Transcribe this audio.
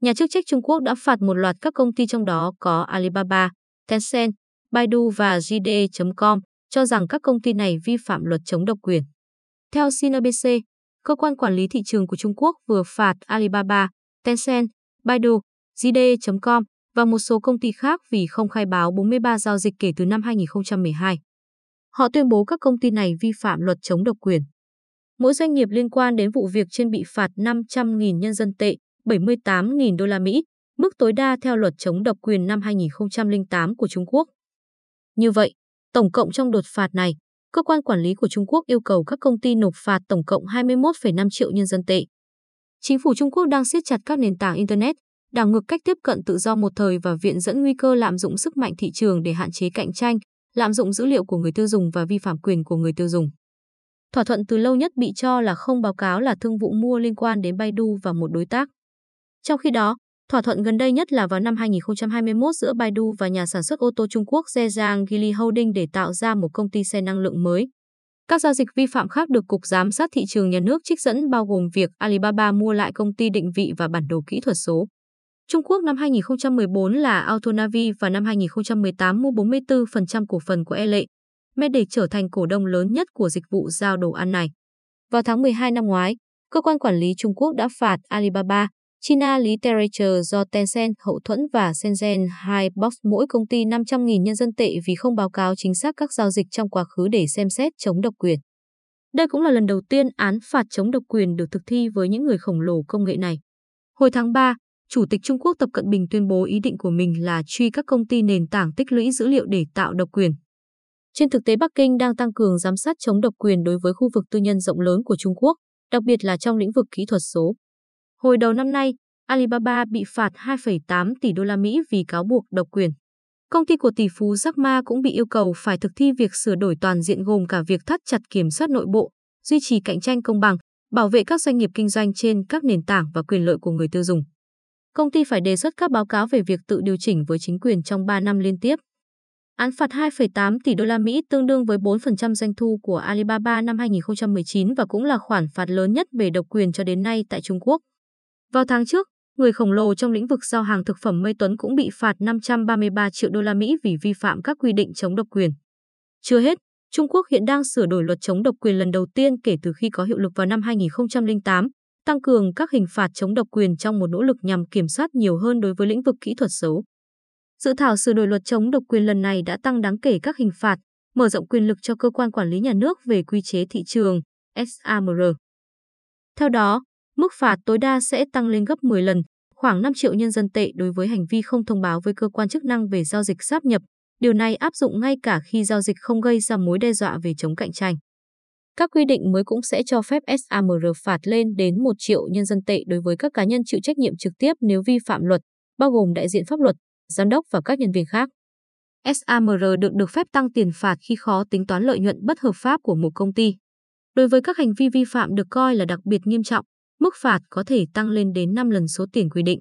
nhà chức trách Trung Quốc đã phạt một loạt các công ty trong đó có Alibaba, Tencent, Baidu và JD.com, cho rằng các công ty này vi phạm luật chống độc quyền. Theo CNBC, cơ quan quản lý thị trường của Trung Quốc vừa phạt Alibaba, Tencent, Baidu, JD.com và một số công ty khác vì không khai báo 43 giao dịch kể từ năm 2012. Họ tuyên bố các công ty này vi phạm luật chống độc quyền. Mỗi doanh nghiệp liên quan đến vụ việc trên bị phạt 500.000 nhân dân tệ, 78.000 đô la Mỹ, mức tối đa theo luật chống độc quyền năm 2008 của Trung Quốc. Như vậy, tổng cộng trong đột phạt này, cơ quan quản lý của Trung Quốc yêu cầu các công ty nộp phạt tổng cộng 21,5 triệu nhân dân tệ. Chính phủ Trung Quốc đang siết chặt các nền tảng Internet, đảo ngược cách tiếp cận tự do một thời và viện dẫn nguy cơ lạm dụng sức mạnh thị trường để hạn chế cạnh tranh, lạm dụng dữ liệu của người tiêu dùng và vi phạm quyền của người tiêu dùng. Thỏa thuận từ lâu nhất bị cho là không báo cáo là thương vụ mua liên quan đến Baidu và một đối tác. Trong khi đó, thỏa thuận gần đây nhất là vào năm 2021 giữa Baidu và nhà sản xuất ô tô Trung Quốc Zhejiang Geely Holding để tạo ra một công ty xe năng lượng mới. Các giao dịch vi phạm khác được Cục Giám sát Thị trường Nhà nước trích dẫn bao gồm việc Alibaba mua lại công ty định vị và bản đồ kỹ thuật số. Trung Quốc năm 2014 là Autonavi và năm 2018 mua 44% cổ phần của E Lệ, Med để trở thành cổ đông lớn nhất của dịch vụ giao đồ ăn này. Vào tháng 12 năm ngoái, cơ quan quản lý Trung Quốc đã phạt Alibaba, China Literature do Tencent hậu thuẫn và Shenzhen box mỗi công ty 500.000 nhân dân tệ vì không báo cáo chính xác các giao dịch trong quá khứ để xem xét chống độc quyền. Đây cũng là lần đầu tiên án phạt chống độc quyền được thực thi với những người khổng lồ công nghệ này. Hồi tháng 3, Chủ tịch Trung Quốc Tập Cận Bình tuyên bố ý định của mình là truy các công ty nền tảng tích lũy dữ liệu để tạo độc quyền. Trên thực tế Bắc Kinh đang tăng cường giám sát chống độc quyền đối với khu vực tư nhân rộng lớn của Trung Quốc, đặc biệt là trong lĩnh vực kỹ thuật số. Hồi đầu năm nay, Alibaba bị phạt 2,8 tỷ đô la Mỹ vì cáo buộc độc quyền. Công ty của tỷ phú Jack Ma cũng bị yêu cầu phải thực thi việc sửa đổi toàn diện gồm cả việc thắt chặt kiểm soát nội bộ, duy trì cạnh tranh công bằng, bảo vệ các doanh nghiệp kinh doanh trên các nền tảng và quyền lợi của người tiêu dùng. Công ty phải đề xuất các báo cáo về việc tự điều chỉnh với chính quyền trong 3 năm liên tiếp. Án phạt 2,8 tỷ đô la Mỹ tương đương với 4% doanh thu của Alibaba năm 2019 và cũng là khoản phạt lớn nhất về độc quyền cho đến nay tại Trung Quốc. Vào tháng trước, người khổng lồ trong lĩnh vực giao hàng thực phẩm Mây Tuấn cũng bị phạt 533 triệu đô la Mỹ vì vi phạm các quy định chống độc quyền. Chưa hết, Trung Quốc hiện đang sửa đổi luật chống độc quyền lần đầu tiên kể từ khi có hiệu lực vào năm 2008, tăng cường các hình phạt chống độc quyền trong một nỗ lực nhằm kiểm soát nhiều hơn đối với lĩnh vực kỹ thuật số. Dự thảo sửa đổi luật chống độc quyền lần này đã tăng đáng kể các hình phạt, mở rộng quyền lực cho cơ quan quản lý nhà nước về quy chế thị trường SAMR. Theo đó, mức phạt tối đa sẽ tăng lên gấp 10 lần, khoảng 5 triệu nhân dân tệ đối với hành vi không thông báo với cơ quan chức năng về giao dịch sáp nhập. Điều này áp dụng ngay cả khi giao dịch không gây ra mối đe dọa về chống cạnh tranh. Các quy định mới cũng sẽ cho phép SAMR phạt lên đến 1 triệu nhân dân tệ đối với các cá nhân chịu trách nhiệm trực tiếp nếu vi phạm luật, bao gồm đại diện pháp luật, giám đốc và các nhân viên khác. SAMR được được phép tăng tiền phạt khi khó tính toán lợi nhuận bất hợp pháp của một công ty. Đối với các hành vi vi phạm được coi là đặc biệt nghiêm trọng, mức phạt có thể tăng lên đến 5 lần số tiền quy định.